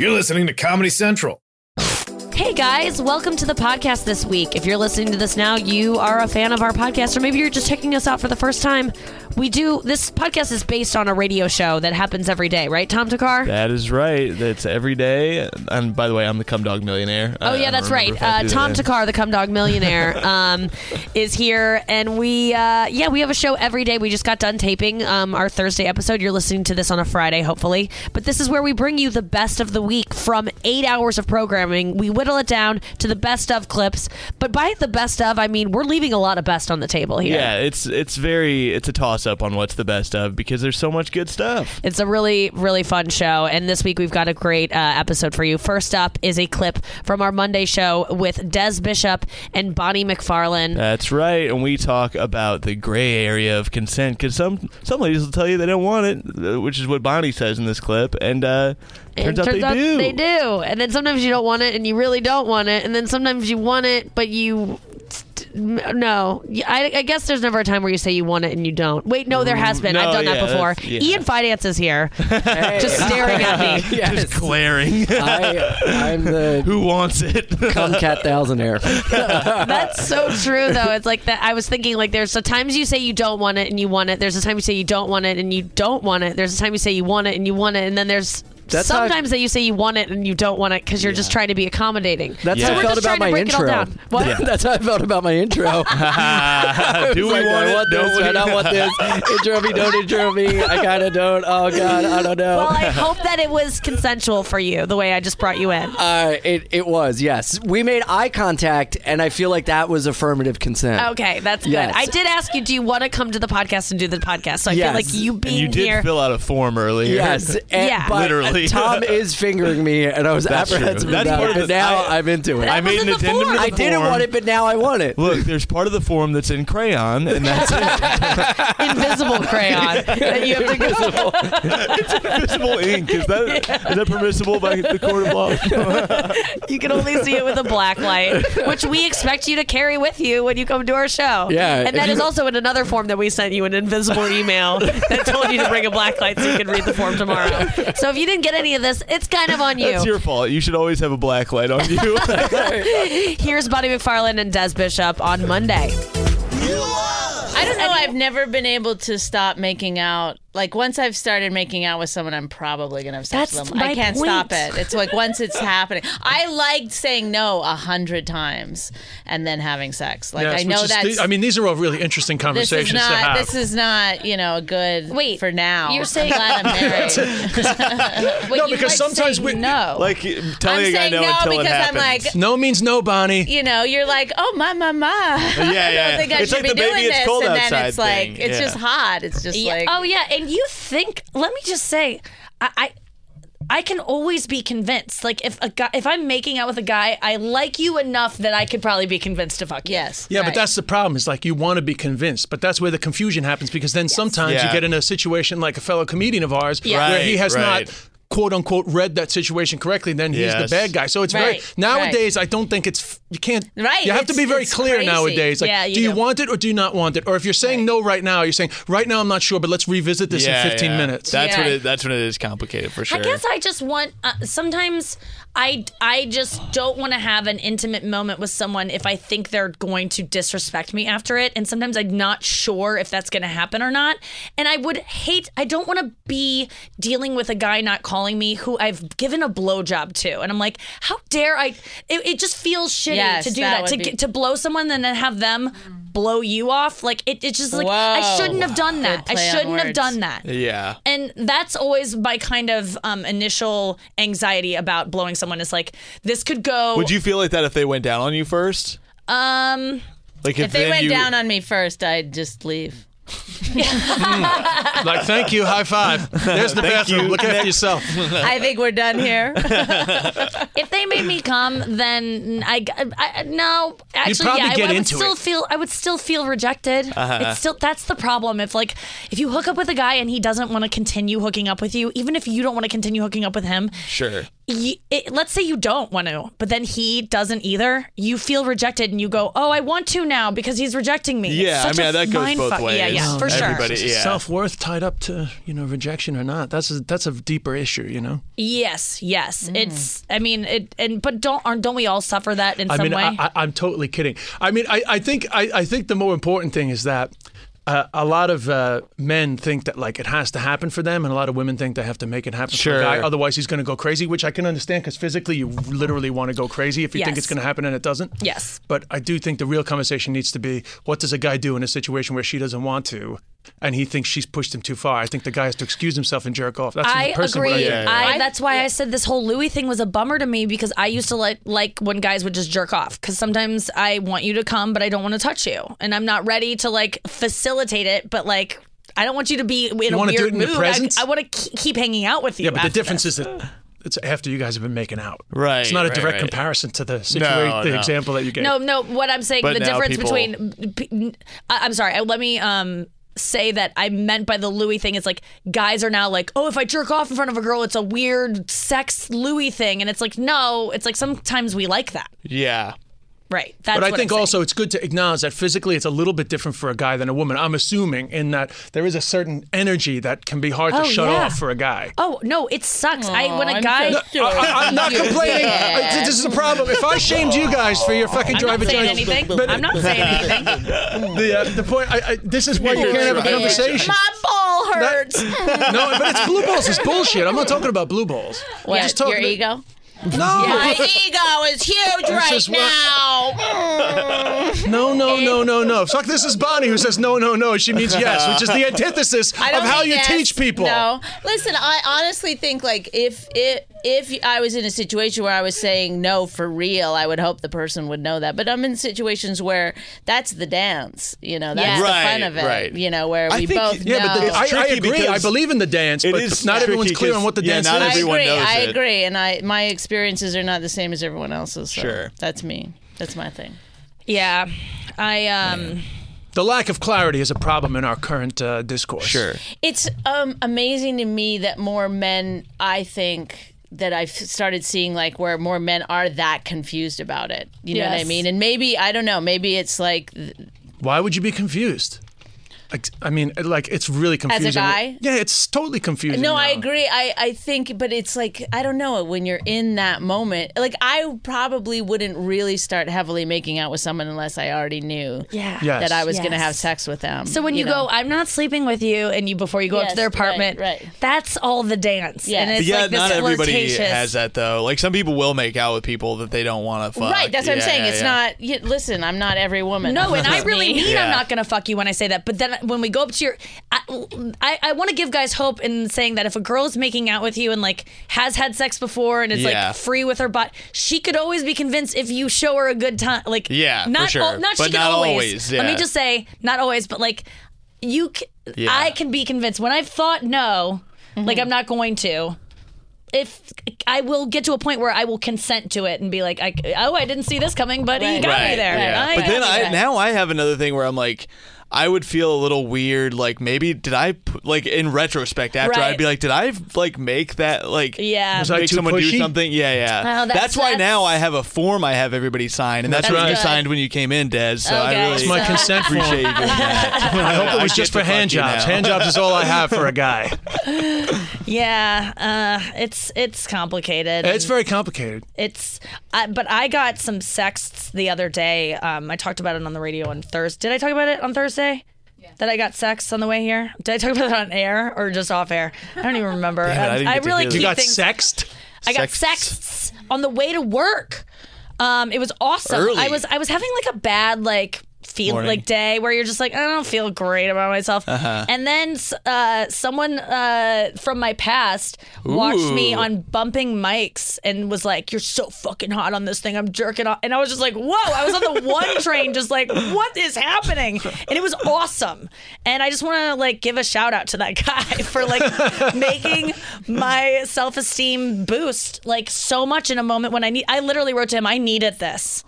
You're listening to Comedy Central. Hey guys, welcome to the podcast this week. If you're listening to this now, you are a fan of our podcast, or maybe you're just checking us out for the first time. We do this podcast is based on a radio show that happens every day, right, Tom Thakkar? That is right. That's every day. And by the way, I'm the Cum Dog Millionaire. Oh yeah, that's right. Uh, Tom Thakkar, the Cum Dog Millionaire, um, is here, and we uh, yeah we have a show every day. We just got done taping um, our Thursday episode. You're listening to this on a Friday, hopefully, but this is where we bring you the best of the week from eight hours of programming. We whittle it down to the best of clips, but by the best of, I mean we're leaving a lot of best on the table here. Yeah, it's it's very it's a toss up on what's the best of because there's so much good stuff. It's a really, really fun show. And this week we've got a great uh, episode for you. First up is a clip from our Monday show with Des Bishop and Bonnie McFarlane. That's right, and we talk about the gray area of consent because some some ladies will tell you they don't want it, uh, which is what Bonnie says in this clip, and uh, And turns, out they do. They do. And then sometimes you don't want it and you really don't want it. And then sometimes you want it, but you. No, I, I guess there's never a time where you say you want it and you don't. Wait, no, there has mm. been. No, I've done yeah, that before. yeah. Ian Fidance is here, just staring at me. yes. Just glaring. I, I'm the Who wants it? Comcat thousandaire. That's so true, though. It's like that. I was thinking, like, there's the times you say you don't want it and you want it. There's a time you say you don't want it and you don't want it. There's a time you say you want it and you want it. And then there's That's how I- sometimes that you say you want it and you don't want it because you're just trying to be accommodating. That's Yeah. how I felt about my break it all intro. down. What? That's how I felt about my intro. do we Like, want I want Don't this. we? I don't want this. Intro me, don't intro me. I kind of don't. Oh God, I don't know. Well, I hope that it was consensual for you the way I just brought you in. Uh, it, it was, yes. We made eye contact, and I feel like that was affirmative consent. Okay, that's good. Yes. I did ask you, do you want to come to the podcast and do the podcast? So I Yes. feel like you And being you did here. fill out a form earlier. Yes, and, Yeah. but Literally. Tom is fingering me, and I was That's true. apprehensive That's about part it, of but the- now I- I'm into it. I made an the addendum form. to the I didn't form. want it, but now I want it. Look, there's part of the form that's in crayon, and that's invisible crayon that you have to go. Invisible ink. Is that is that permissible by the court of law? You can only see it with a black light, which we expect you to carry with you when you come to our show. Yeah, And if that you- is also in another form that we sent you an invisible email that told you to bring a black light so you could read the form tomorrow. So if you didn't get any of this, it's kind of on you. It's your fault. You should always have a black light on you. Here's Bonnie McFarlane and Des Bishop on Monday. I don't know. I've never been able to stop making out. Like once I've started making out with someone, I'm probably gonna have sex That's with them. my I can't point. stop it. It's like once it's happening. I liked saying no a hundred times and then having sex. Like Yes, I know which is that's. I mean, these are all really interesting conversations. this is conversations to not. have. This is not. You know, a good. Wait, for now. you're saying- glad I'm married. Wait, No, you because like sometimes saying we- no. like telling I'm a guy saying no, no until because it I'm happens. like, no means no, Bonnie. you know, you're like, oh my my my. yeah, I yeah. don't think I It's should like be the baby doing it's this, cold and then outside it's like thing. it's Yeah. just hot. It's just Yeah. like oh yeah, and you think? Let me just say, I, I I can always be convinced. Like if a guy, if I'm making out with a guy, I like you enough that I could probably be convinced to fuck you. yes. Yeah, right. but that's the problem. Is like you want to be convinced, but that's where the confusion happens because then sometimes Yeah. you get in a situation like a fellow comedian of ours Yeah. where he has right. not quote unquote read that situation correctly. Then he's Yes. the bad guy. So it's very Right, nowadays. I don't think it's you can't. Right, You have to it's- be very it's clear crazy. nowadays. Like, Yeah, you do you do. want it or do you not want it? Or if you're saying no right now, you're saying right now I'm not sure, but let's revisit this yeah, in 15 yeah. minutes. That's Yeah. what it. That's when it is complicated for sure. I guess I just want. Uh, sometimes I I just don't want to have an intimate moment with someone if I think they're going to disrespect me after it, and sometimes I'm not sure if that's going to happen or not. And I would hate. I don't want to be dealing with a guy not calling me who I've given a blowjob to, and I'm like, how dare I? It, it just feels shitty Yes, to do that that, to be- to blow someone and then have them. Blow you off like it. It's just like I shouldn't have done that. I shouldn't have done that Yeah. and that's always my kind of um, initial anxiety about blowing someone is like this could go Would you feel like that if they went down on you first? um Like if, If they went you, down on me first, I'd just leave. Like, thank you, high five. There's the bathroom. you. Look after yourself. I think we're done here. if they made me come then I, I no actually probably yeah I- get I, would still it. feel I would still feel rejected Uh-huh. it's still that's the problem if like if you hook up with a guy and he doesn't want to continue hooking up with you even if you don't want to continue hooking up with him Sure. You, it, let's say you don't want to, but then he doesn't either. You feel rejected, and you go, "Oh, I want to now because he's rejecting me." Yeah, I mean that goes mind both fuck. ways. Yeah, yeah, for sure. Everybody, yeah. Self worth tied up to you know rejection or not. That's a, that's a deeper issue. You know. Yes, yes. Mm. It's. I mean, it. And but don't aren't don't we all suffer that in I some mean, way? I, I, I'm totally kidding. I mean, I, I think I, I think the more important thing is that uh, a lot of uh, men think that like it has to happen for them, and a lot of women think they have to make it happen for Sure. a guy. Otherwise, he's going to go crazy, which I can understand because physically, you literally want to go crazy if you think it's going to happen and it doesn't. Yes. But I do think the real conversation needs to be: what does a guy do in a situation where she doesn't want to, and he thinks she's pushed him too far? I think the guy has to excuse himself and jerk off. That's I personally what agree. I think. Yeah, yeah. I, that's why I said this whole Louis thing was a bummer to me because I used to like like when guys would just jerk off because sometimes I want you to come but I don't want to touch you and I'm not ready to like facilitate it but like I don't want you to be in a wanna do weird it in the mood. I- I, want to keep hanging out with you. Yeah, but the difference this. is that it's after you guys have been making out. Right, It's not a right, direct right. comparison to the situation, the no. example that you gave. No, no. What I'm saying, But the difference people- between, I'm sorry. Let me um say that I meant by the Louis thing. It's like guys are now like, oh, if I jerk off in front of a girl, it's a weird sex Louis thing, and it's like, no, it's like sometimes we like that, yeah. Right? That's But I what think I'm also it's good to acknowledge that physically it's a little bit different for a guy than a woman. I'm assuming in that there is a certain energy that can be hard to Oh, shut yeah. off for a guy. Oh no, it sucks. I when a I'm guy. so I, am not complaining. I- This is a problem. If I shamed you guys for your fucking drive I'm not saying vaginas, anything. but I'm not saying anything. the uh, the point. I, I, this is why you can't have a conversation. My ball hurts. No, but it's blue balls. It's bullshit. I'm not talking about blue balls. I'm What, just talking your ego? No, My ego is huge right is what- now. no, no, no, no, no. Fuck. This is Bonnie who says no, no, no. She means yes, which is the antithesis I of don't how think you yes. teach people. No, listen. I honestly think like if if if I was in a situation where I was saying no for real, I would hope the person would know that. But I'm in situations where that's the dance. You know, that's Yeah. the Right, fun of it. right. You know, where I we think- both Yeah, know. but the, I, I agree. I believe in the dance, it but is not everyone's clear on what the yeah, dance not is. I everyone agree. knows I it. agree, and I my experiences are not the same as everyone else's. So Sure. that's me. That's my thing. Yeah, I um. The lack of clarity is a problem in our current uh, discourse. Sure. It's um, amazing to me that more men, I think, that I've started seeing like where more men are that confused about it. You know what I mean? And maybe I don't know. Maybe it's like Why would you be confused? Like, I mean, like it's really confusing. As a guy? Yeah, it's totally confusing. No, I agree. I, I think, but it's like, I don't know, when you're in that moment, like, I probably wouldn't really start heavily making out with someone unless I already knew Yeah. Yes. that I was going to have sex with them. So when you, know? go, I'm not sleeping with you, and you before you go up to their apartment, right. that's all the dance. Yes. And it's yeah, like not everybody has that though. Like some people will make out with people that they don't want to fuck. Right, that's what I'm saying. yeah, it's yeah. not. You, listen, I'm not every woman. No, and I really me. mean I'm not going to fuck you when I say that. But then when we go up to your, I, I, I want to give guys hope in saying that if a girl's making out with you and like has had sex before and is Yeah. like free with her butt, she could always be convinced if you show her a good time. Like, Yeah, for not sure. al- not But she can not always. always, Let me yeah. just say, not always, but like you, c Yeah. I can be convinced when I've thought no, Mm-hmm. like I'm not going to. If I will get to a point where I will consent to it and be like, I, oh, I didn't see this coming, but he Right. got me Right, there. Yeah. I but got then me I there. now I have another thing where I'm like, I would feel a little weird. Like maybe did I like in retrospect after Right. I'd be like, did I like make that like Yeah. Was I make too someone do something? Yeah, yeah. Oh, that's- that's, why that's- now I have a form I have everybody sign, and that's, That's what right. you signed when you came in, Des. So I really It's my consent form. appreciate you doing that. I hope it was just for hand jobs. Hand jobs is all I have for a guy. Yeah, uh, it's it's complicated. It's very complicated. it's. I but I got some sexts the other day. Um, I talked about it on the radio on Thursday. Did I talk about it on Thursday? That I got sex on the way here. Did I talk about it on air or just off air? I don't even remember. Damn it, I Um, didn't get to really hear keep You got things. sexed. I got Sexts. sexts on the way to work. Um, it was awesome. Early. I was I was having like a bad like feel Morning. like day where you're just like I don't feel great about myself. Uh-huh. And then uh, someone uh, from my past watched me on bumping mics and was like, "You're so fucking hot on this thing. I'm jerking off." And I was just like, "Whoa!" I was on the one train, just like, "What is happening?" And it was awesome. And I just want to like give a shout out to that guy for like making my self esteem boost like so much in a moment when I need. I literally wrote to him, "I needed this.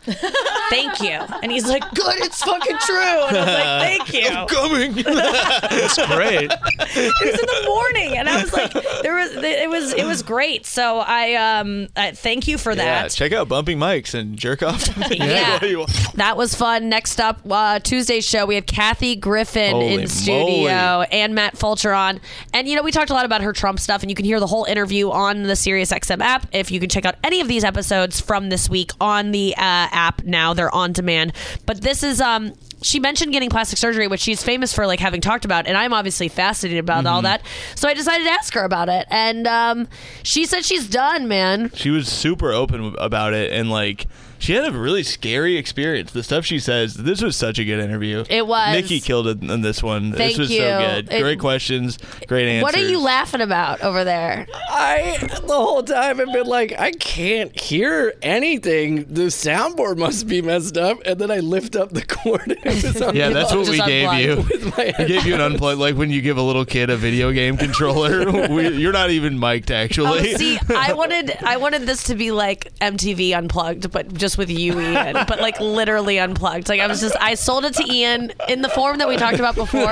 Thank you." And he's like, "Good, it's fucking true. And I was like, thank you. Coming. It's great. It was in the morning, and I was like, there was it was it was great. So I um uh, thank you for that. yeah, that. check out Bumping Mics and jerk off. Yeah. What do you want? That was fun. Next up, uh, Tuesday's show, we have Kathy Griffin Holy in studio moly. and Matt Fulchiron. And, you know, we talked a lot about her Trump stuff, and you can hear the whole interview on the SiriusXM app. If you can check out any of these episodes from this week on the uh, app now, they're on demand. But this is. um she mentioned getting plastic surgery, which she's famous for, like having talked about, and I'm obviously fascinated about all that. So I decided to ask her about it, and um, she said she's done, man. She was super open about it and like she had a really scary experience. The stuff she says, this was such a good interview. It was. Nikki killed it in this one. Thank this was you. so good. It- Great questions, great answers. What are you laughing about over there? I the whole time have been like, I can't hear anything. The soundboard must be messed up. And then I lift up the cord. And it Yeah, that's what Just we gave you. with We gave you an unplugged, like when you give a little kid a video game controller. we, you're not even mic'd, Oh, actually. see, I wanted I wanted this to be like MTV unplugged, but just with you, Ian. But like literally unplugged. Like I was just I sold it to Ian in the form that we talked about before,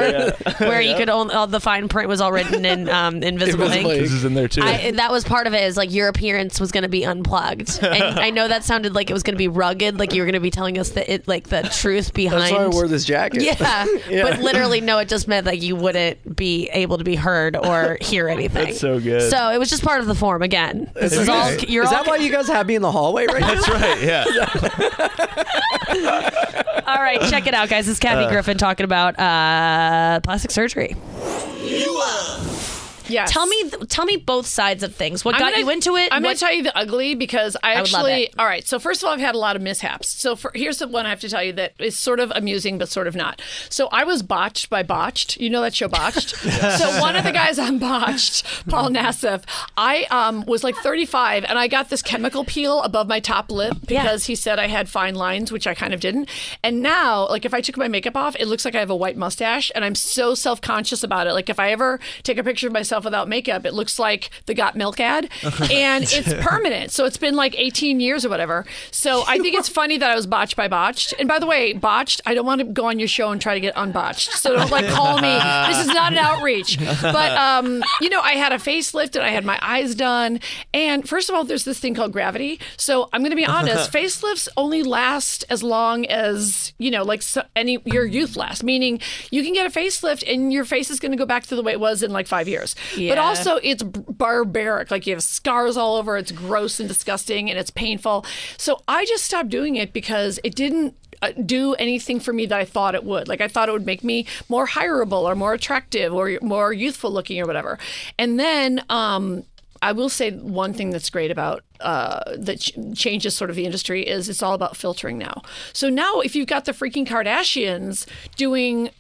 where you could only all the fine print was all written in um, invisible, Invisible ink. this is in there too. I, that was part of it. Is like your appearance was going to be unplugged, and I know that sounded like it was going to be rugged, like you were going to be telling us that it like the truth behind. That's why I wore this jacket. Yeah, Yeah. but literally, no. It just meant like you wouldn't be able to be heard or hear anything. That's so good. So it was just part of the form. Again, this is all. You're Is all. that why you guys have me in the hallway right now? That's right. Yeah. All right, check it out, guys. This is Kathy Griffin talking about uh, plastic surgery. Yes. Tell me, tell me both sides of things. What I'm got gonna- you into it? I'm going to tell you the ugly because I I would love actually. it. All right. So first of all, I've had a lot of mishaps. So for, here's the one I have to tell you that is sort of amusing, but sort of not. So I was botched by Botched. You know that show Botched. so one of the guys on Botched, Paul Nassif, I um, was like 35, and I got this chemical peel above my top lip because he said I had fine lines, which I kind of didn't. And now, like if I took my makeup off, it looks like I have a white mustache, and I'm so self conscious about it. Like if I ever take a picture of myself without makeup, it looks like the Got Milk ad, and it's permanent. So it's been like 18 years or whatever. So I think it's funny that I was botched by botched. And by the way, botched. I don't want to go on your show and try to get unbotched. So don't like call me. This is not an outreach. But um, you know, I had a facelift and I had my eyes done. And first of all, there's this thing called gravity. So I'm going to be honest. facelifts only last as long as you know, like so, any your youth lasts. Meaning, you can get a facelift and your face is going to go back to the way it was in like five years. But also, it's barbaric. Like you have scars all over. It's gross and disgusting, and it's painful. So I just stopped doing it because it didn't uh, do anything for me that I thought it would. Like I thought it would make me more hireable or more attractive or more youthful looking or whatever. And then um, I will say one thing that's great about uh, that ch- changes sort of the industry is it's all about filtering now. So now if you've got the freaking Kardashians doing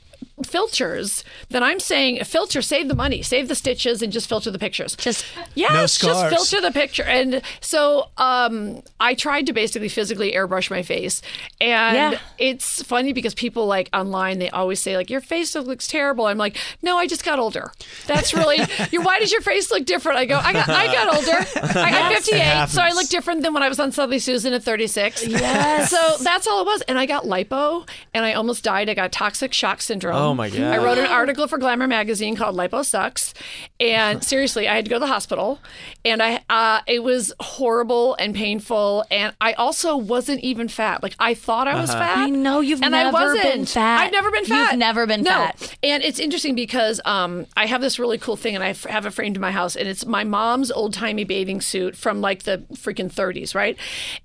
filters, then I'm saying filter, save the money, save the stitches, and just filter the pictures. Just Yes, No just filter the picture. And so um, I tried to basically physically airbrush my face. And Yeah. it's funny because people like online, they always say, like, your face looks terrible. I'm like, no, I just got older. That's really, you why does your face look different? I go, I got, I got older. I got 58. So I look different than when I was on Suddenly Susan at 36. Yes. So that's all it was. And I got lipo and I almost died. I got toxic shock syndrome. Oh, my God. I wrote an article for Glamour magazine called "Lipo Sucks," and seriously, I had to go to the hospital, and I uh, it was horrible and painful, and I also wasn't even fat. Like I thought I was fat. I know, you've and I wasn't. been fat. I've never been fat. You've never been no. fat. And it's interesting because um, I have this really cool thing, and I f- have it framed in my house, and it's my mom's old timey bathing suit from like the freaking 30s, right?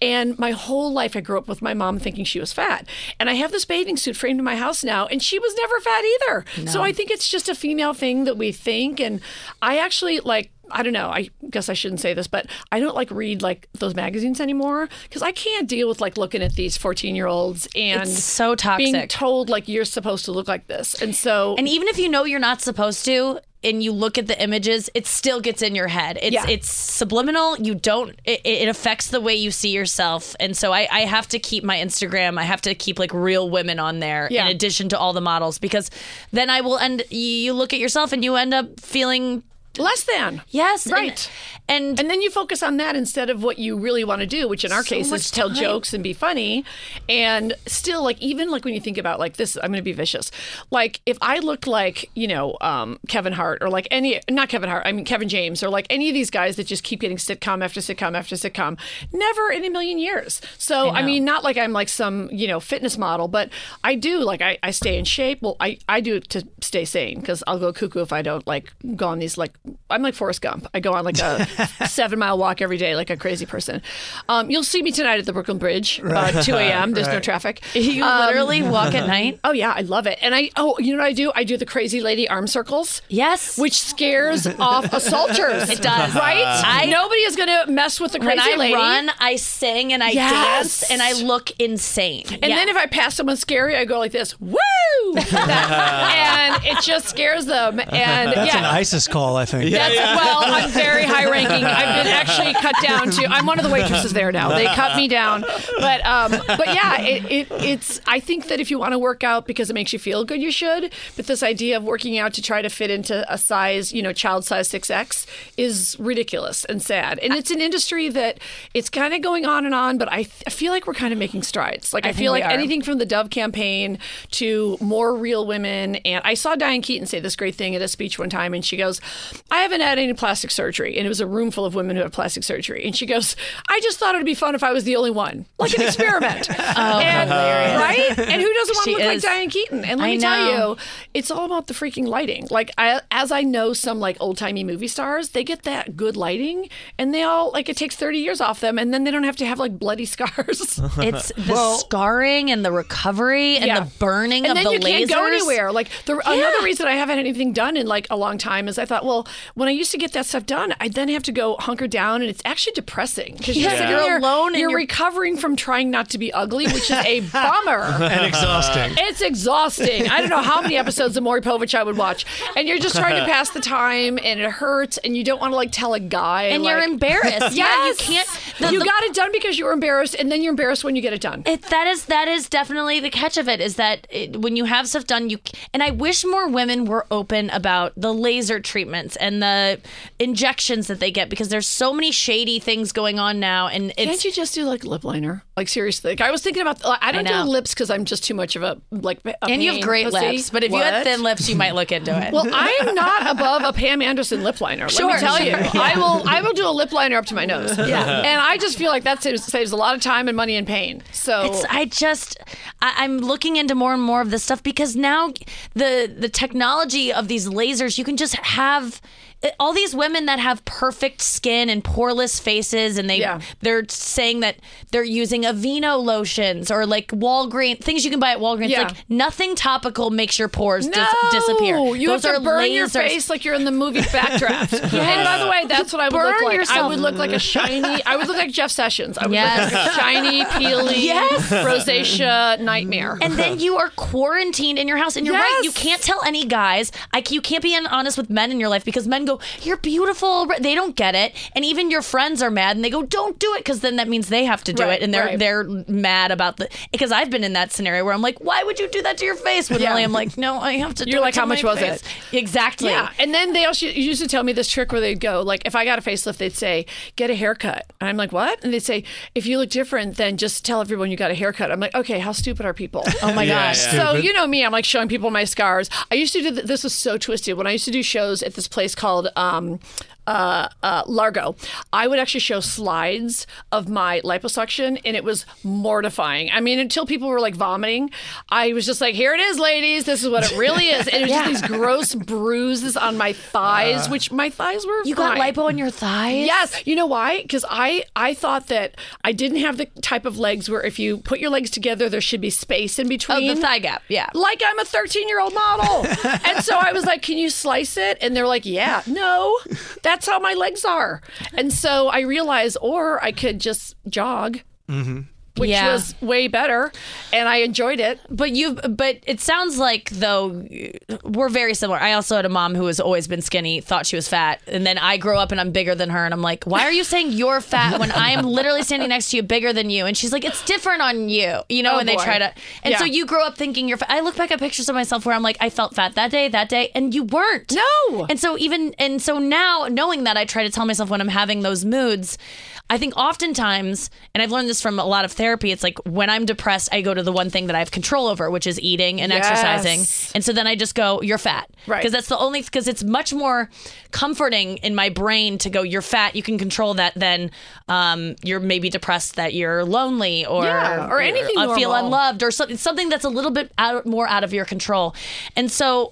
And my whole life, I grew up with my mom thinking she was fat, and I have this bathing suit framed in my house now, and she was never fat either. So I think it's just a female thing that we think, and I actually like. I don't know. I guess I shouldn't say this, but I don't like read like those magazines anymore because I can't deal with like looking at these 14 year olds and It's so being told like you're supposed to look like this. And so And even if you know you're not supposed to, and you look at the images, it still gets in your head. It's Yeah. it's subliminal. You don't. It, it affects the way you see yourself. And so I, I have to keep my Instagram. I have to keep like real women on there Yeah. in addition to all the models because then I will end. You look at yourself and you end up feeling less than. Yes, Right. And, And then you focus on that instead of what you really want to do, which in our case is tell time. jokes and be funny. And still, like, even like when you think about like this, I'm going to be vicious. Like, if I looked like, you know, um, Kevin Hart or like any, not Kevin Hart, I mean, Kevin James or like any of these guys that just keep getting sitcom after sitcom after sitcom, never in a million years. So, I, mean, not like I'm like some, you know, fitness model, but I do, like, I, I stay in shape. Well, I, I do it to stay sane because I'll go cuckoo if I don't like go on these, like, I'm like Forrest Gump. I go on like a seven mile walk every day, like a crazy person. Um, you'll see me tonight at the Brooklyn Bridge, uh, 2 a.m. There's no traffic. you Um, literally walk at night. Oh yeah, I love it. And I oh, you know what I do? I do the crazy lady arm circles. Yes. Which scares off assaulters. It does. Right? I- Nobody is gonna mess with the crazy when I lady. run, I sing and I Yes. dance and I look insane. And then if I pass someone scary, I go like this, woo! And it just scares them. And That's yeah. an ISIS call, I think. That's, Well, I'm very high ranking. I've been actually cut down to. I'm one of the waitresses there now. They cut me down, but um, but yeah, it, it it's. I think that if you want to work out because it makes you feel good, you should. But this idea of working out to try to fit into a size, you know, child size six X is ridiculous and sad. And it's an industry that it's kind of going on and on. But I, th- I feel like we're kind of making strides. Like I, think feel like are. anything from the Dove campaign to more real women. And I saw Diane Keaton say this great thing at a speech one time, and she goes, I haven't had any plastic surgery. And it was a room full of women who have plastic surgery. And she goes, I just thought it'd be fun if I was the only one, like an experiment. Oh, and, right? And who doesn't want She to look like. Diane Keaton? And let I me tell you, it's all about the freaking lighting. Like, I, as I know some like old timey movie stars, they get that good lighting, and they all, like, it takes 30 years off them, and then they don't have to have like bloody scars. it's the scarring and the recovery and Yeah. the burning and of then the you lasers. can't go anywhere. Like the, another reason I haven't had anything done in like a long time is I thought, well, when I used to get that stuff done, I then have to go hunker down, and it's actually depressing because you're Yeah. You're alone You're, you're- recovering from trying not to be ugly, which is a bummer. And exhausting. It's exhausting. I don't know how many episodes of Maury Povich I would watch, and you're just trying to pass the time, and it hurts, and you don't want to like tell a guy, And you're like- embarrassed. Yeah, you can't. the- you the- got it done because you were embarrassed, and then you're embarrassed when you get it done. It, that is that is definitely the catch of it is that it, when you have stuff done you and I wish more women were open about the laser treatments and the injections that they get because there's so many shady things going on now and it's Can't you just do like lip liner? Like seriously, like, I was thinking about. I don't do know. lips because I'm just too much of a like. A and you have great pussy. lips but if you had thin lips you might look into it. Well, I am not above a Pam Anderson lip liner. Let me tell sure, you, yeah. I will. I will do a lip liner up to my nose. Yeah, and I just feel like that saves, saves a lot of time and money and pain. So It's, I just I, I'm looking into more and more of this stuff because now the the technology of these lasers you can just have Eh, all these women that have perfect skin and poreless faces and they Yeah. they're saying that they're using Aveeno lotions or like Walgreens things you can buy at Walgreens Yeah. like nothing topical makes your pores dis- no, disappear You Those have to are burn your face like you're in the movie Backdraft. And by the way, that's what I would look burn like. I would look like a shiny. I would look like Jeff Sessions. I would Yes. look like a shiny, peely, Yes. rosacea nightmare. and then you are quarantined in your house and you're right you can't tell any guys I, you can't be honest with men in your life because men go you're beautiful they don't get it and even your friends are mad and they go don't do it because then that means they have to do Right, it and they're right. they're mad about the because I've been in that scenario where I'm like why would you do that to your face when Yeah. really I'm like no I have to do You're it like, to "How much was face." it? exactly Yeah, and then they also used to tell me this trick where they'd go like, if I got a facelift, they'd say, "Get a haircut," and I'm like, "What?" And they'd say, "If you look different, then just tell everyone you got a haircut." I'm like, "Okay, how stupid are people?" oh my Yeah, gosh yeah. So you know me, I'm like showing people my scars. I used to do th- this was so twisted when I used to do shows at this place called um, uh, uh, Largo. I would actually show slides of my liposuction, and it was mortifying. I mean, until people were like vomiting, I was just like, "Here it is, ladies. This is what it really is." And it was just these gross bruises on my thighs, which my thighs were. you got lipo on your thighs Yes, you know why? Because I I thought that I didn't have the type of legs where if you put your legs together, there should be space in oh between. the thigh gap yeah Like I'm a 13 year old model, and so I was like, "Can you slice it?" And they're like, "Yeah, no, that's how my legs are." And so I realized, or I could just jog. Mm-hmm. Which Yeah. was way better, and I enjoyed it. But you, but it sounds like though we're very similar. I also had a mom who has always been skinny, thought she was fat, and then I grow up and I'm bigger than her, and I'm like, why are you saying you're fat when I'm literally standing next to you, bigger than you? And she's like, it's different on you, you know. Oh, and they try to, and so you grow up thinking you're. fat. I look back at pictures of myself where I'm like, I felt fat that day, that day, and you weren't. No. And so even and so now knowing that, I try to tell myself when I'm having those moods. I think oftentimes, and I've learned this from a lot of therapy, it's like when I'm depressed, I go to the one thing that I have control over, which is eating and Yes. exercising. And so then I just go, you're fat. Right. Because that's the only, because it's much more comforting in my brain to go, you're fat, you can control that, than um, you're maybe depressed that you're lonely or, Yeah, or anything I feel unloved or something, something that's a little bit out, more out of your control. And so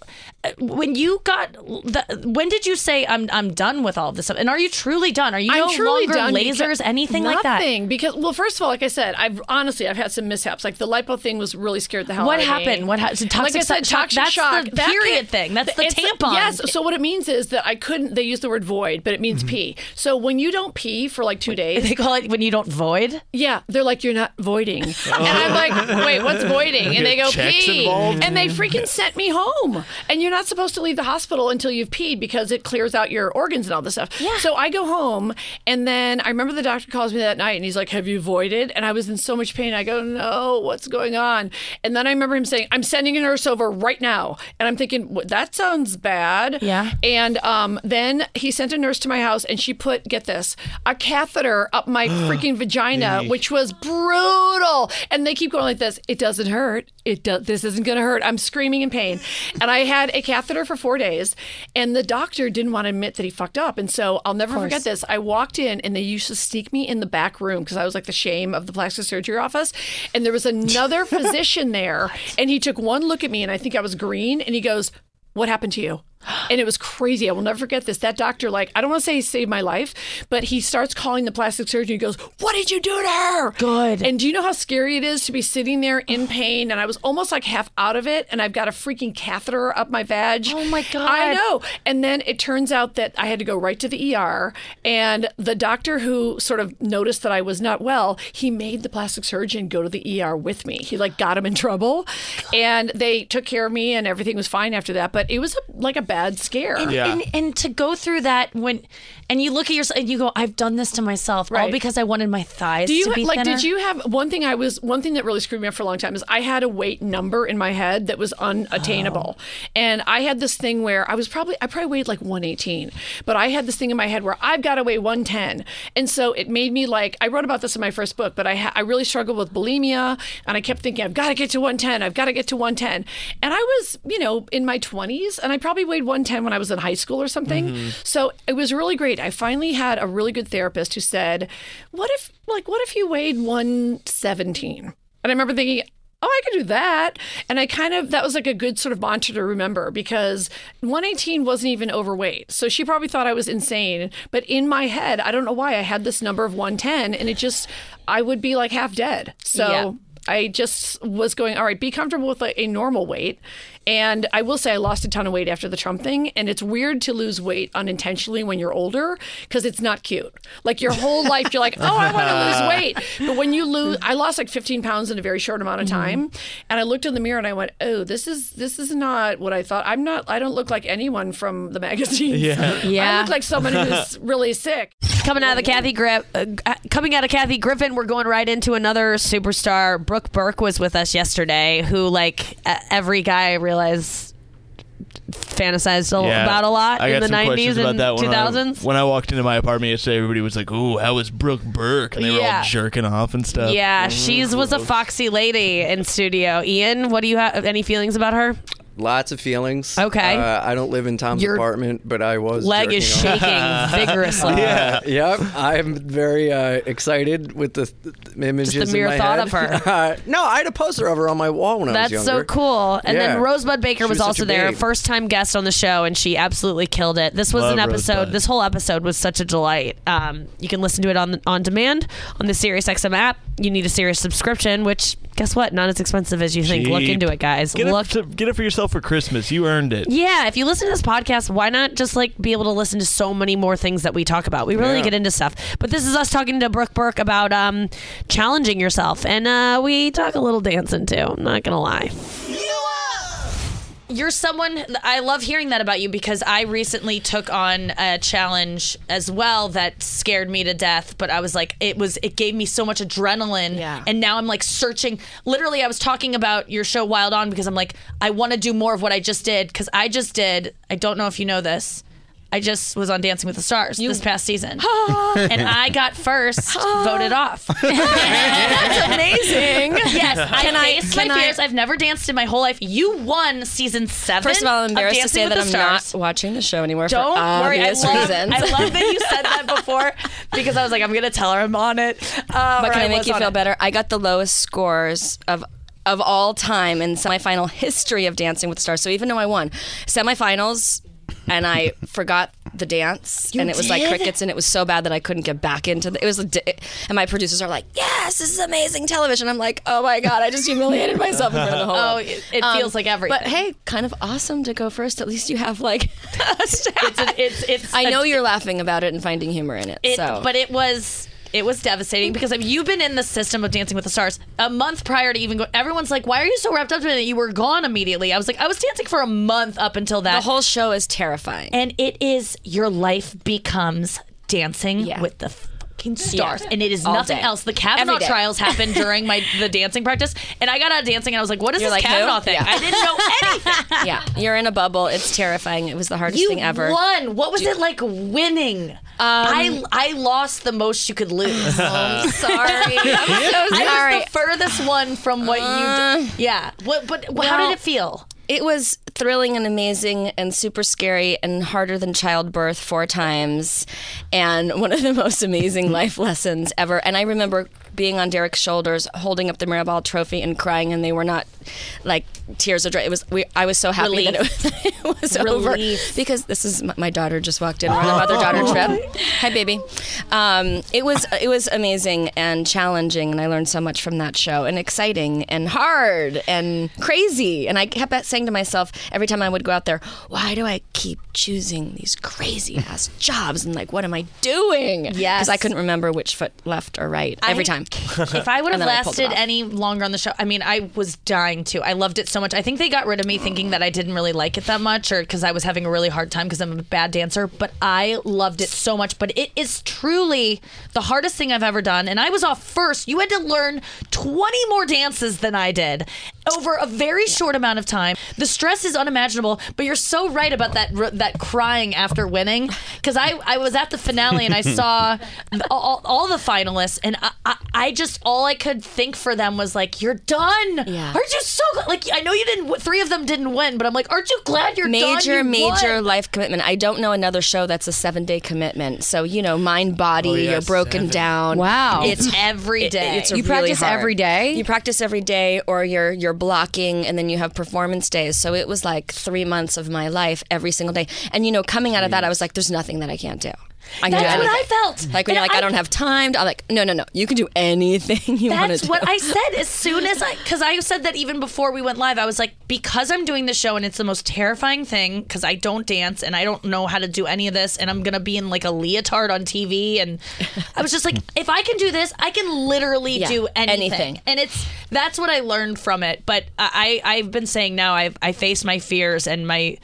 when you got, the, when did you say, I'm, I'm done with all of this stuff? And are you truly done? Are you I'm no truly longer done lasers, because- anything like that? Nothing because well, first of all, like I said, I've honestly I've had some mishaps. Like the lipo thing was really scared the hell What out of me. happened? What happened? So toxic like I said, shock- toxic that's shock. the That period can't- thing. That's the it's tampon. yes. So what it means is that I couldn't. They use the word void, but it means mm-hmm. pee. So when you don't pee for like two days, They call it when you don't void. yeah, they're like you're not voiding, and I'm like, wait, what's voiding? And they go Checks pee, involved? and they freaking sent me home. And you're not supposed to leave the hospital until you've peed because it clears out your organs and all this stuff. Yeah. So I go home, and then I remember the doctor calls me that night, and he's like, "Have you voided?" And I was in so much pain. I go, "No, what's going on?" And then I remember him saying, "I'm sending a nurse over right now," and I'm thinking, "What- "That sounds bad." Yeah. And um, then he sent a nurse to my house, and she put, get this, a catheter up my freaking vagina, which was brutal. And they keep going like this. It doesn't hurt. It does. This isn't going to hurt. I'm screaming in pain. And I had a catheter for four days, and the doctor didn't want to admit that he fucked up. And so I'll never forget this. I walked in, and they used to sneak me in the back room because I was like the shame of the plastic surgery office. And there was another physician there, and he took one look at me, and I think I was green, and he goes, "What happened to you?" And it was crazy. I will never forget this. That doctor, like, I don't want to say he saved my life, but he starts calling the plastic surgeon. He goes, What did you do to her? Good. And do you know how scary it is to be sitting there in pain? And I was almost like half out of it, and I've got a freaking catheter up my vag. Oh, my God. I know. And then it turns out that I had to go right to the ER, and the doctor who sort of noticed that I was not well, he made the plastic surgeon go to the ER with me. He like got him in trouble, and they took care of me, and everything was fine after that. But it was a, like a bad scare. And, Yeah. and and to go through that when and you look at yourself and you go, I've done this to myself all Right. because I wanted my thighs Do you to be like? thinner. Did you have one thing? I was one thing that really screwed me up for a long time is I had a weight number in my head that was unattainable, oh. and I had this thing where I was probably I probably weighed like 118, but I had this thing in my head where I've got to weigh 110, and so it made me like I wrote about this in my first book, but I ha- I really struggled with bulimia, and I kept thinking I've got to get to 110, I've got to get to 110, and I was you know in my 20s, and I probably weighed 110 when I was in high school or something, mm-hmm. so it was really great. I finally had a really good therapist who said, "What if like what if you weighed 117?" And I remember thinking, "Oh, I could do that." And I kind of that was like a good sort of mantra to remember because 118 wasn't even overweight. So she probably thought I was insane, but in my head, I don't know why I had this number of 110 and it just I would be like half dead. So Yeah. I just was going, all right, be comfortable with a, a normal weight. And I will say I lost a ton of weight after the Trump thing. And it's weird to lose weight unintentionally when you're older because it's not cute. Like your whole life, you're like, oh, I want to lose weight. But when you lose, I lost like 15 pounds in a very short amount of mm-hmm. time. And I looked in the mirror and I went, oh, this is this is not what I thought. I'm not. I don't look like anyone from the magazine. Yeah. yeah. I look like someone who's really sick. Coming out of the Kathy Griff, uh, coming out of Kathy Griffin, we're going right into another superstar. Brooke Burke was with us yesterday, who like uh, every guy I realize fantasized a- Yeah. about a lot I in the nineties and two when I, when I walked into my apartment yesterday, everybody was like, "Ooh, how was Brooke Burke?" And they were all jerking off and stuff. Yeah, she's was a foxy lady in studio. Ian, what do you have? Any feelings about her? Lots of feelings. Okay. Uh, I don't live in Tom's Your apartment, but I was. Leg is jerking shaking vigorously. Uh, yep, I'm very uh, excited with the th- images. Just the mere in my thought head. of her. Uh, no, I had a poster of her on my wall when I was younger. That's so cool. And Yeah. then Rosebud Baker She was, was also there, first time guest on the show, and she absolutely killed it. This was Love an episode. Rosebud. This whole episode was such a delight. Um, you can listen to it on on demand on the SiriusXM app. you need a Sirius subscription, which guess what? Not as expensive as you think. Look into it, guys. Get Look. it, to, get it for yourself for Christmas. You earned it. yeah, if you listen to this podcast, why not just like be able to listen to so many more things that we talk about? We really Yeah. get into stuff. But this is us talking to Brooke Burke about um, challenging yourself, and uh, we talk a little dancing too. I'm not gonna lie. You're someone I love hearing that about you because I recently took on a challenge as well that scared me to death, but I was like it was it gave me so much adrenaline Yeah. and now I'm like searching literally I was talking about your show Wild On because I'm like I want to do more of what I just did cuz I just did I don't know if you know this I just was on Dancing with the Stars this past season. and I got first voted off. That's amazing. Yes, I Can I- faced can my I- fears. I've never danced in my whole life. You won season seven. First of all, I'm embarrassed to say that I'm Stars. not watching the show anymore Don't for worry. I love, reasons. I love that you said that before because I was like, I'm gonna tell her I'm on it. Uh, but can I make you feel it. better? I got the lowest scores of of all time in semifinal history of Dancing with the Stars. So even though I won semifinals and I forgot the dance and it was like crickets and it was so bad that I couldn't get back into the, it was and my producers are like yes this is amazing television I'm like oh my god I just humiliated myself in front of the whole Oh, world. it, it Um, feels like everything. but hey kind of awesome to go first at least you have like a it's a, it's it's. I a- know you're laughing about it and finding humor in it, It, so but it was it was devastating because if you've been in the system of Dancing with the Stars a month prior to even go. Everyone's like, "Why are you so wrapped up in it? You were gone immediately." I was like, "I was dancing for a month up until that." the whole show is terrifying. and it is your life becomes dancing Yeah. with the fucking stars Yeah. and it is All nothing day. else the Kavanaugh trials happened during my the dancing practice and I got out dancing and I was like what is You're this like, who? Kavanaugh thing Yeah. I didn't know anything yeah, you're in a bubble. It's terrifying. It was the hardest you thing ever. won what was it like winning um, I I lost the most you could lose oh, I'm sorry. I'm so I sorry. was the furthest one from what you did uh, yeah what but how did it feel It was thrilling and amazing and super scary and harder than childbirth four times and one of the most amazing life lessons ever. And I remember being on Derek's shoulders, holding up the Mirrorball trophy and crying, and they were not like tears of joy. It was. We, I was so happy that it was, it was over because this is my, my daughter just walked in. We're on a mother daughter trip. Hi, baby. Um, it was it was amazing and challenging, and I learned so much from that show, and exciting and hard and crazy. And I kept saying to myself every time I would go out there, why do I keep choosing these crazy ass jobs? And like, what am I doing? Yes. because I couldn't remember which foot left or right every I- time. if I would have And then I pulled it lasted any longer on the show, I mean, I was dying to. I loved it so much. I think they got rid of me thinking that I didn't really like it that much, or because I was having a really hard time because I'm a bad dancer. But I loved it so much. But it is truly the hardest thing I've ever done. And I was off first. You had to learn 20 more dances than I did over a very short amount of time. The stress is unimaginable. But you're so right about that that crying after winning because I I was at the finale and I saw all, all the finalists and I, I I just all I could think for them was like you're done. Yeah. Aren't you so glad? like I know you didn't. Three of them didn't win, but I'm like, aren't you glad you're done? major You major won. life commitment i don't know another show that's a seven day commitment so you know mind body Oh, yeah, you're broken seven. down Wow. It's every day. It- day. it's You really practice hard. every day? You practice every day, or you're you're blocking, and then you have performance days. So it was like three months of my life every single day. And you know, coming out of that, I was like, "There's nothing that I can't do." I That's do what I felt. Like when you're like, I, I- don't have time. I'm like, no, no, no. You can do anything you want to That's what I said as soon as I, because I said that even before we went live. I was like, because I'm doing the show and it's the most terrifying thing because I don't dance and I don't know how to do any of this and I'm gonna be in like a leotard on TV and I was just like, if I can do this, I can literally Yeah, do anything. anything. And it's that's what I learned from it. But I I've been saying now I've I face my fears and my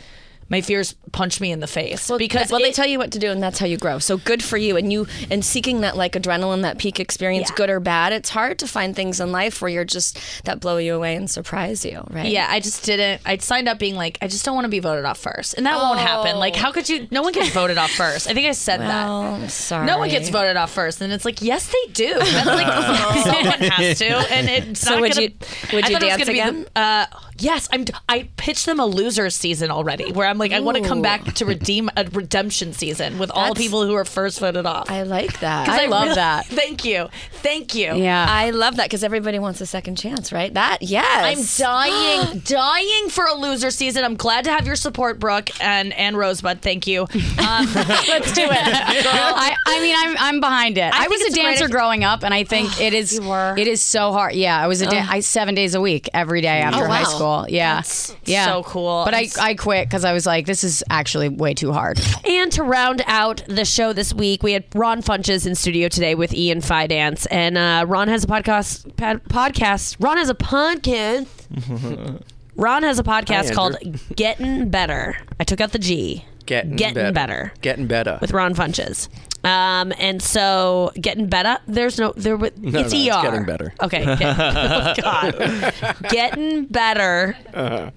my fears punch me in the face because well, they tell you what to do, and that's how you grow. So good for you. And you and seeking that like adrenaline, that peak experience, Yeah. good or bad. It's hard to find things in life where you're just that blow you away and surprise you, right? Yeah, I just didn't. I signed up being like, I just don't want to be voted off first, and that won't happen. Like, how could you? No one gets voted off first. I think I said Well, that. I'm sorry. No one gets voted off first, and it's like, yes, they do. That's like someone has to, and it's So not would gonna, you- would you it dance again? the- uh, yes, I'm. I pitched them a losers season already, where I'm like, I want to come back to redeem a redemption season with all That's- people who are first voted off. I like that. I love really- that. Thank you, Thank you. Yeah. I love that because everybody wants a second chance, right? That yes. I'm dying, dying for a loser season. I'm glad to have your support, Brooke and and Rosebud. Thank you. Um, let's do it. I, I mean, I'm, I'm behind it. I, think was a it's a dancer growing up, and I think it is it is so hard. Yeah, I was a dan- I seven days a week, every day after Oh, high school. Yeah, That's yeah, so cool. But I, I quit because I was like, this is actually way too hard. And to round out the show this week, we had Ron Funches in studio today with Ian Fidance, and uh, Ron has a podcast. Pod, podcast. Ron has a podcast. Ron has a podcast Hi, called Getting Better. I took out the G. Getting, Getting better. Getting better. with Ron Funches. Um, and so getting better. There's no there. with No, it's no, it's ER. getting better. Okay. Get, oh God. getting better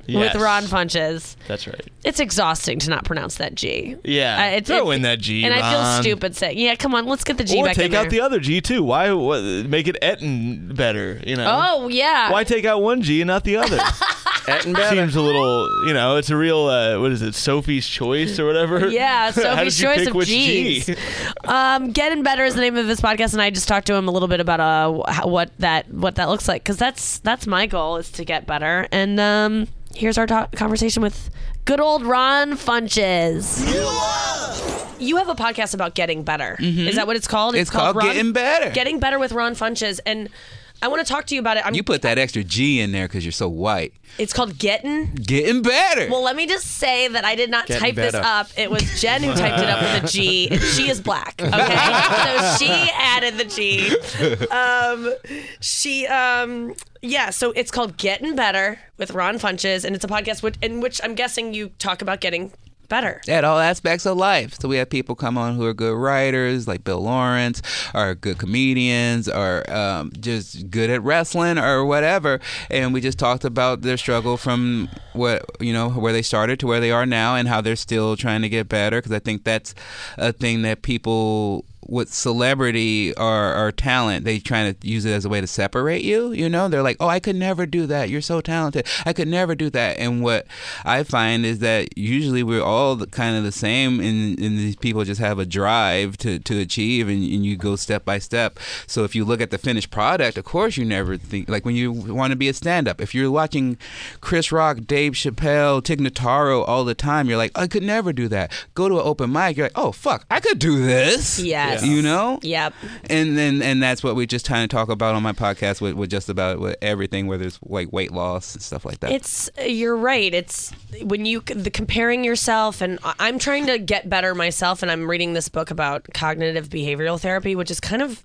Yes. with Ron Funches. That's right. It's exhausting to not pronounce that G. Yeah. Uh, it's- Throw it's- in that G, And I feel stupid saying. Yeah, come on, let's get the G Or back take in there. Take out the other G too. Why what, make it Etten better? You know. Oh yeah. Why take out one G and not the other? Getting better. Seems a little, you know, it's a real, uh, what is it, Sophie's Choice or whatever? Yeah, How did Sophie's you choice pick of which G's. G? Um, Getting better is the name of this podcast, and I just talked to him a little bit about uh how, what that what that looks like because that's that's my goal is to get better. And um, here's our to- conversation with good old Ron Funches. You have a podcast about getting better. Is that what it's called? Mm-hmm. It's called Ron- Getting Better. Getting better with Ron Funches, and I want to talk to you about it. I'm, You put that extra G in there because you're so white. It's called Getting Getting better. Well, let me just say that I did not Getting type this up. It was Jen who typed it up with a G, and she is black. Okay, so she added the G. Um, she, um, yeah. So it's called Getting Better with Ron Funches, and it's a podcast which, in which I'm guessing you talk about getting better. at all aspects of life. So we have people come on who are good writers, like Bill Lawrence, or good comedians, or um, just good at wrestling or whatever. And we just talked about their struggle from what you know where they started to where they are now, and how they're still trying to get better. Because I think that's a thing that people with celebrity or, or talent, they trying to use it as a way to separate you. You know, they're like, "Oh, I could never do that. You're so talented. I could never do that." And what I find is that usually we're all the, kind of the same, and, and these people just have a drive to, to achieve, and, and you go step by step. So if you look at the finished product, of course, you never think like when you want to be a stand-up. If you're watching Chris Rock, Dave Chappelle, Tig Notaro all the time, you're like, "I could never do that." Go to an open mic, you're like, "Oh fuck, I could do this." Yes. You know? Yep. And then and that's what we just trying to talk about on my podcast with, with just about with everything, whether it's like weight loss and stuff like that. It's you're right. It's when you the comparing yourself, and I'm trying to get better myself, and I'm reading this book about cognitive behavioral therapy, which is kind of.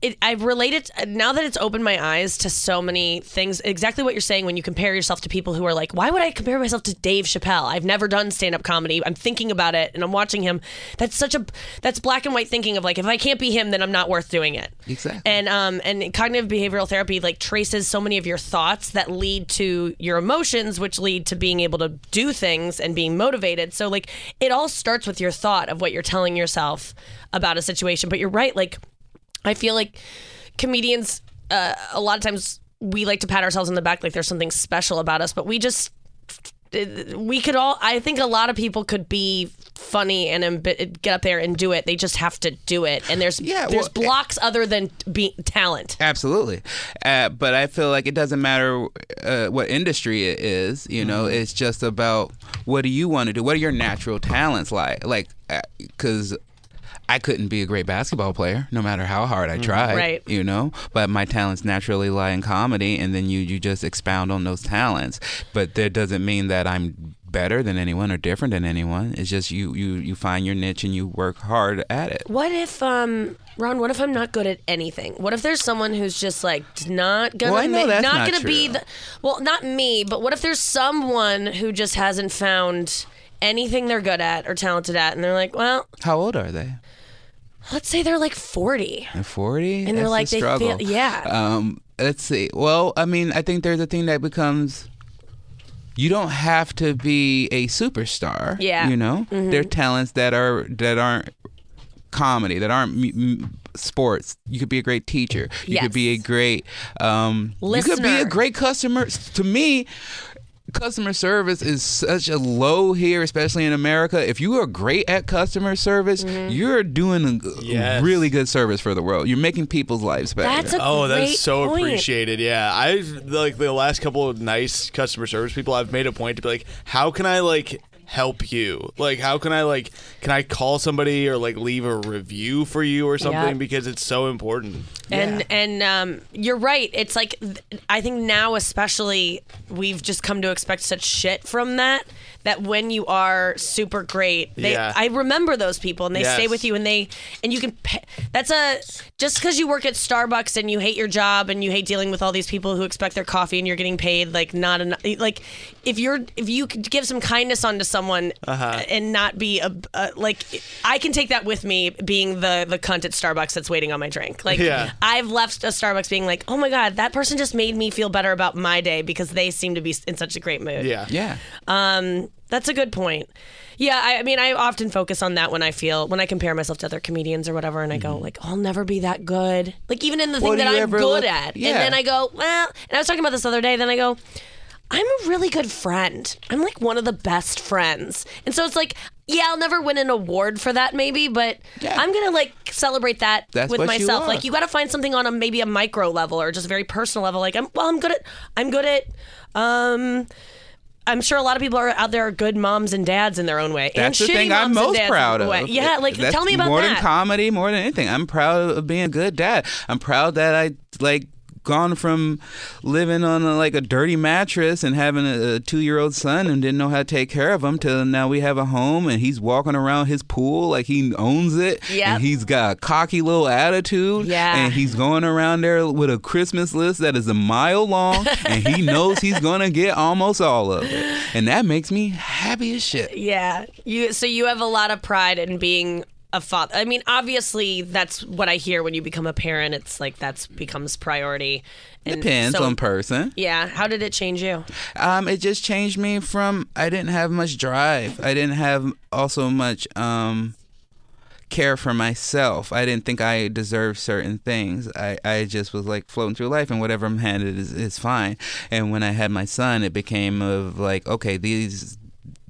It, I've related now that it's opened my eyes to so many things. Exactly what you're saying when you compare yourself to people who are like, "Why would I compare myself to Dave Chappelle? I've never done stand-up comedy. I'm thinking about it and I'm watching him." That's such a that's black and white thinking of like, if I can't be him, then I'm not worth doing it. Exactly. And um and cognitive behavioral therapy like traces so many of your thoughts that lead to your emotions, which lead to being able to do things and being motivated. So like it all starts with your thought of what you're telling yourself about a situation. But you're right, like I feel like comedians uh, a lot of times we like to pat ourselves on the back like there's something special about us, but we just we could all I think a lot of people could be funny and get up there and do it. They just have to do it. And there's Yeah, there's well, blocks other than be- talent. Absolutely, uh, but I feel like it doesn't matter uh, what industry it is. You know, Mm-hmm. it's just about what do you want to do? What are your natural talents like? Like, because. I couldn't be a great basketball player, no matter how hard I tried. Mm-hmm. Right. You know, but my talents naturally lie in comedy, and then you you just expound on those talents. But that doesn't mean that I'm better than anyone or different than anyone. It's just you you you find your niche and you work hard at it. What if um Ron, what if I'm not good at anything? What if there's someone who's just like not gonna Well, I know ma- that's not, not gonna be the well, not me, but what if there's someone who just hasn't found anything they're good at or talented at and they're like, well, How old are they? Let's say they're like 40. At 40? And they're like, the they struggle. feel- yeah. Um, let's see. Well, I mean, I think there's a thing that becomes. You don't have to be a superstar. Yeah. You know, Mhm. there are talents that are that aren't comedy, that aren't m- m- sports. You could be a great teacher. You could be a great. Um, you could be a great customer. To me. Customer service is such a low here, especially in America. If you are great at customer service, Mm-hmm. you're doing a g- Yes. really good service for the world. You're making people's lives better. That's a Oh, great that's so point. appreciated. Yeah, I've like the last couple of nice customer service people. I've made a point to be like, how can I like help you? Like, how can I like, can I call somebody or like leave a review for you or something Yeah. because it's so important. And and um, you're right. It's like I think now especially we've just come to expect such shit from that. That when you are super great, they, Yeah. I remember those people and they stay with you and they and you can. Pay, that's a just because you work at Starbucks and you hate your job and you hate dealing with all these people who expect their coffee and you're getting paid like not enough. Like if you're if you could give some kindness onto someone Uh-huh. and not be a, a like I can take that with me being the the cunt at Starbucks that's waiting on my drink. Like Yeah. I've left a Starbucks being like, oh my god, that person just made me feel better about my day because they seem to be in such a great mood. Yeah. yeah. Um, that's a good point. Yeah, I, I mean, I often focus on that when I feel when I compare myself to other comedians or whatever, and I go like, I'll never be that good. Like even in the thing that I'm good look- at, Yeah. and then I go, well, and I was talking about this the other day. Then I go. I'm a really good friend. I'm like one of the best friends. And so it's like, yeah, I'll never win an award for that maybe, but I'm going to like celebrate that That's with what you myself. Like you got to find something on a maybe a micro level or just a very personal level. Like I'm well, I'm good at I'm good at um I'm sure a lot of people are out there are good moms and dads in their own way. and That's the thing I'm most proud of. way. Yeah, like That's tell me about more that. than comedy, more than anything. I'm proud of being a good dad. I'm proud that I like gone from living on a, like a dirty mattress and having a, a two-year-old son and didn't know how to take care of him to now we have a home and he's walking around his pool like he owns it Yep. and he's got a cocky little attitude Yeah. and he's going around there with a Christmas list that is a mile long and he knows he's gonna get almost all of it and that makes me happy as shit. Yeah. You so you have a lot of pride in being a father. I mean, obviously that's what I hear when you become a parent. It's like that's becomes priority. And Depends so- on person. Yeah. How did it change you? Um, it just changed me from I didn't have much drive. I didn't have also much um care for myself. I didn't think I deserved certain things. I, I just was like floating through life and whatever I'm handed is, is fine. And when I had my son it became of like, okay, these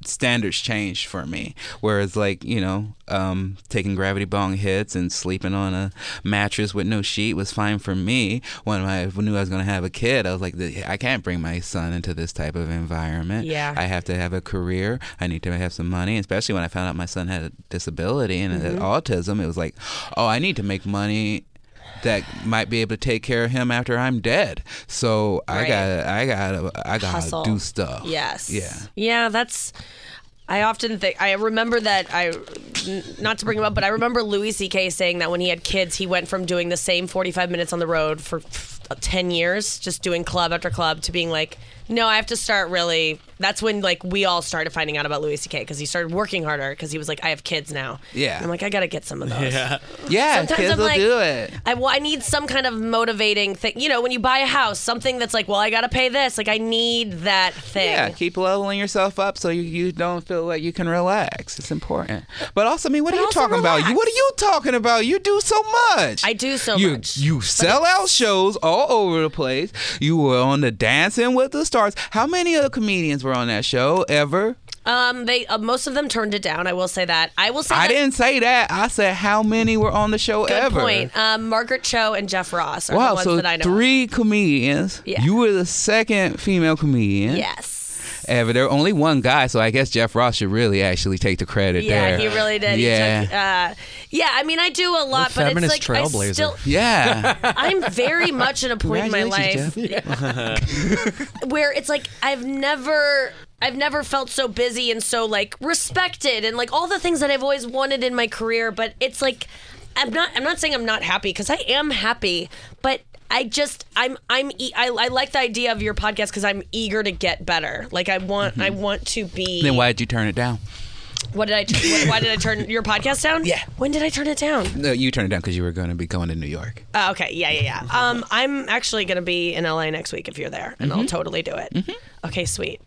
standards changed for me. Whereas like, you know, um, taking gravity bong hits and sleeping on a mattress with no sheet was fine for me. When I knew I was going to have a kid, I was like, I can't bring my son into this type of environment. Yeah. I have to have a career. I need to have some money. Especially when I found out my son had a disability and Mm-hmm. autism, it was like, oh, I need to make money that might be able to take care of him after I'm dead. So I got I got I got to do stuff. Yes. Yeah. Yeah, that's. I often think I remember that I not to bring him up, but I remember Louis C.K. saying that when he had kids, he went from doing the same forty-five minutes on the road for ten years, just doing club after club, to being like, no, I have to start really. That's when like we all started finding out about Louis C.K. because he started working harder because he was like, I have kids now. Yeah. And I'm like, I gotta get some of those. Yeah. Yeah, Sometimes kids I'm will like, do it. I, well, I need some kind of motivating thing. You know, when you buy a house, something that's like, well, I got to pay this. Like, I need that thing. Yeah, keep leveling yourself up so you, you don't feel like you can relax. It's important. But also, I mean, what But are you also talking about? You what are you talking about? You do so much. I do so you, much. You sell out shows all over the place. You were on the Dancing with the Stars. How many other comedians were on that show ever? Um, they uh, most of them turned it down. I will say that. I will say I that- didn't say that. I said how many were on the show Good ever. point. Um, Margaret Cho and Jeff Ross are the Wow, ones so that I know. three comedians. Yeah. You were the second female comedian. Yes. Ever. There only one guy, so I guess Jeff Ross should really actually take the credit there. Yeah, there. he really did. Yeah. He took, uh, yeah, I mean, I do a lot, but it's feminist like I still, yeah. I'm very much at a point in my life Congratulations, where it's like I've never I've never felt so busy and so like respected and like all the things that I've always wanted in my career, but it's like I'm not I'm not saying I'm not happy because I am happy, but I just I'm I'm e- I, I like the idea of your podcast because I'm eager to get better. Like I want I mm-hmm. want to be. then why did you turn it down? What did I? T- why- did I turn your podcast down? Yeah. When did I turn it down? No, you turned it down because you were going to be going to New York. Oh, okay. Yeah, yeah, yeah. Um, I'm actually going to be in LA next week if you're there, and I'll mm-hmm. totally do it. Mm-hmm. Okay, sweet.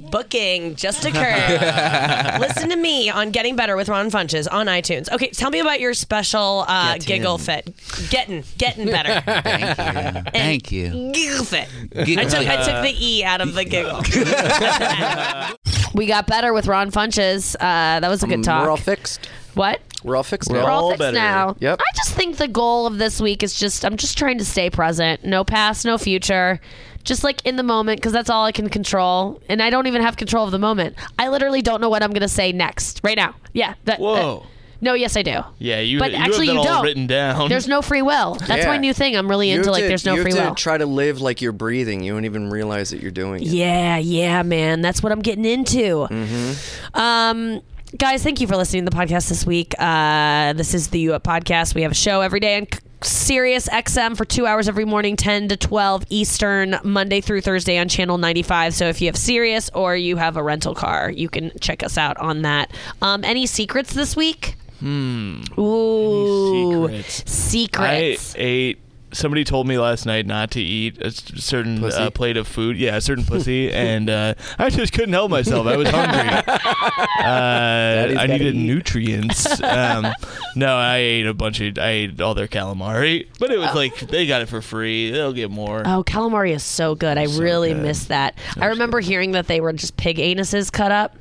Booking just occurred. Listen to me on Getting Better with Ron Funches on iTunes. Okay, tell me about your special uh, Get giggle in. fit. Getting, getting better. Thank you. Thank you. Giggle fit. Giggle I took, I took the E out of the giggle. we got better with Ron Funches. Uh, that was a good Um, talk. We're all fixed. what? We're all fixed. We're now. all fixed now. Yep. I just think the goal of this week is just I'm just trying to stay present. No past, no future. Just like in the moment because that's all I can control, and I don't even have control of the moment. I literally don't know what I'm gonna say next right now. Yeah. That, Whoa. uh, no, yes I do. Yeah, you, But you actually, have that you all don't. written down. There's no free will. That's Yeah. my new thing. I'm really You into have like to- there's no you free have to will. try to live like you're breathing. You don't even realize that you're doing it. Yeah, yeah, man. That's what I'm getting into. Um, guys, thank you for listening to the podcast this week. Uh, this is the You Up podcast. We have a show every day on C- Sirius XM for two hours every morning, 10 to 12 Eastern, Monday through Thursday on Channel 95. So if you have Sirius or you have a rental car, you can check us out on that. Um, any secrets this week? Hmm. Ooh, secrets? secrets. I ate. Somebody told me last night not to eat a certain uh, plate of food. Yeah, a certain pussy, and uh, I just couldn't help myself. I was hungry. uh, I needed eat. nutrients. Um, no, I ate a bunch of. I ate all their calamari, but it was like they got it for free. They'll get more. Oh, calamari is so good. I really good. miss that. I remember hearing that they were just pig anuses cut up.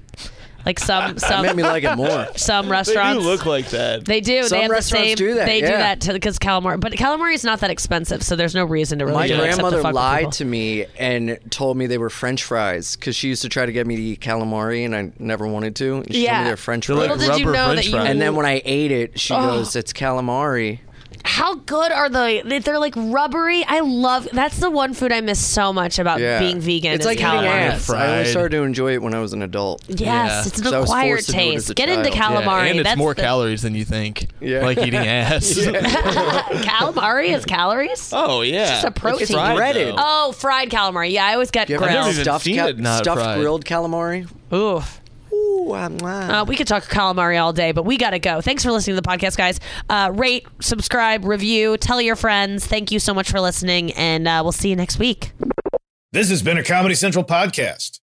Like some That some made me like it more. some they restaurants do look like that. They do. Some they have the restaurants same. do that, They do that to because calamari, but calamari is not that expensive, so there's no reason to really My do it to grandmother fuck lied to me and told me they were French fries because she used to try to get me to eat calamari and I never wanted to. And she told Yeah. me they're French fries. Little did you know French that you- and then when I ate it, she Oh. goes, "It's calamari." How good are they? They- They're like rubbery. I love. That's the one food I miss so much about Yeah, being vegan. It's is like eating calamari. ants. I only started to enjoy it when I was an adult. Yes, Yeah. it's an 'Cause I was acquired forced to do it as taste. a Get into child. Yeah, calamari. and it's That's more the- calories than you think. Yeah. Like eating ass. calamari has calories. oh yeah, It's just a protein. It's fried, breaded. though. Oh, fried calamari. Yeah, I always get You ever I've grilled. never even stuffed, seen ca- it not stuffed fried. grilled calamari? Ooh. Ooh. Uh, we could talk calamari all day, but we got to go. Thanks for listening to the podcast, guys. Uh, rate, subscribe, review, tell your friends. Thank you so much for listening, and uh, we'll see you next week. This has been a Comedy Central podcast.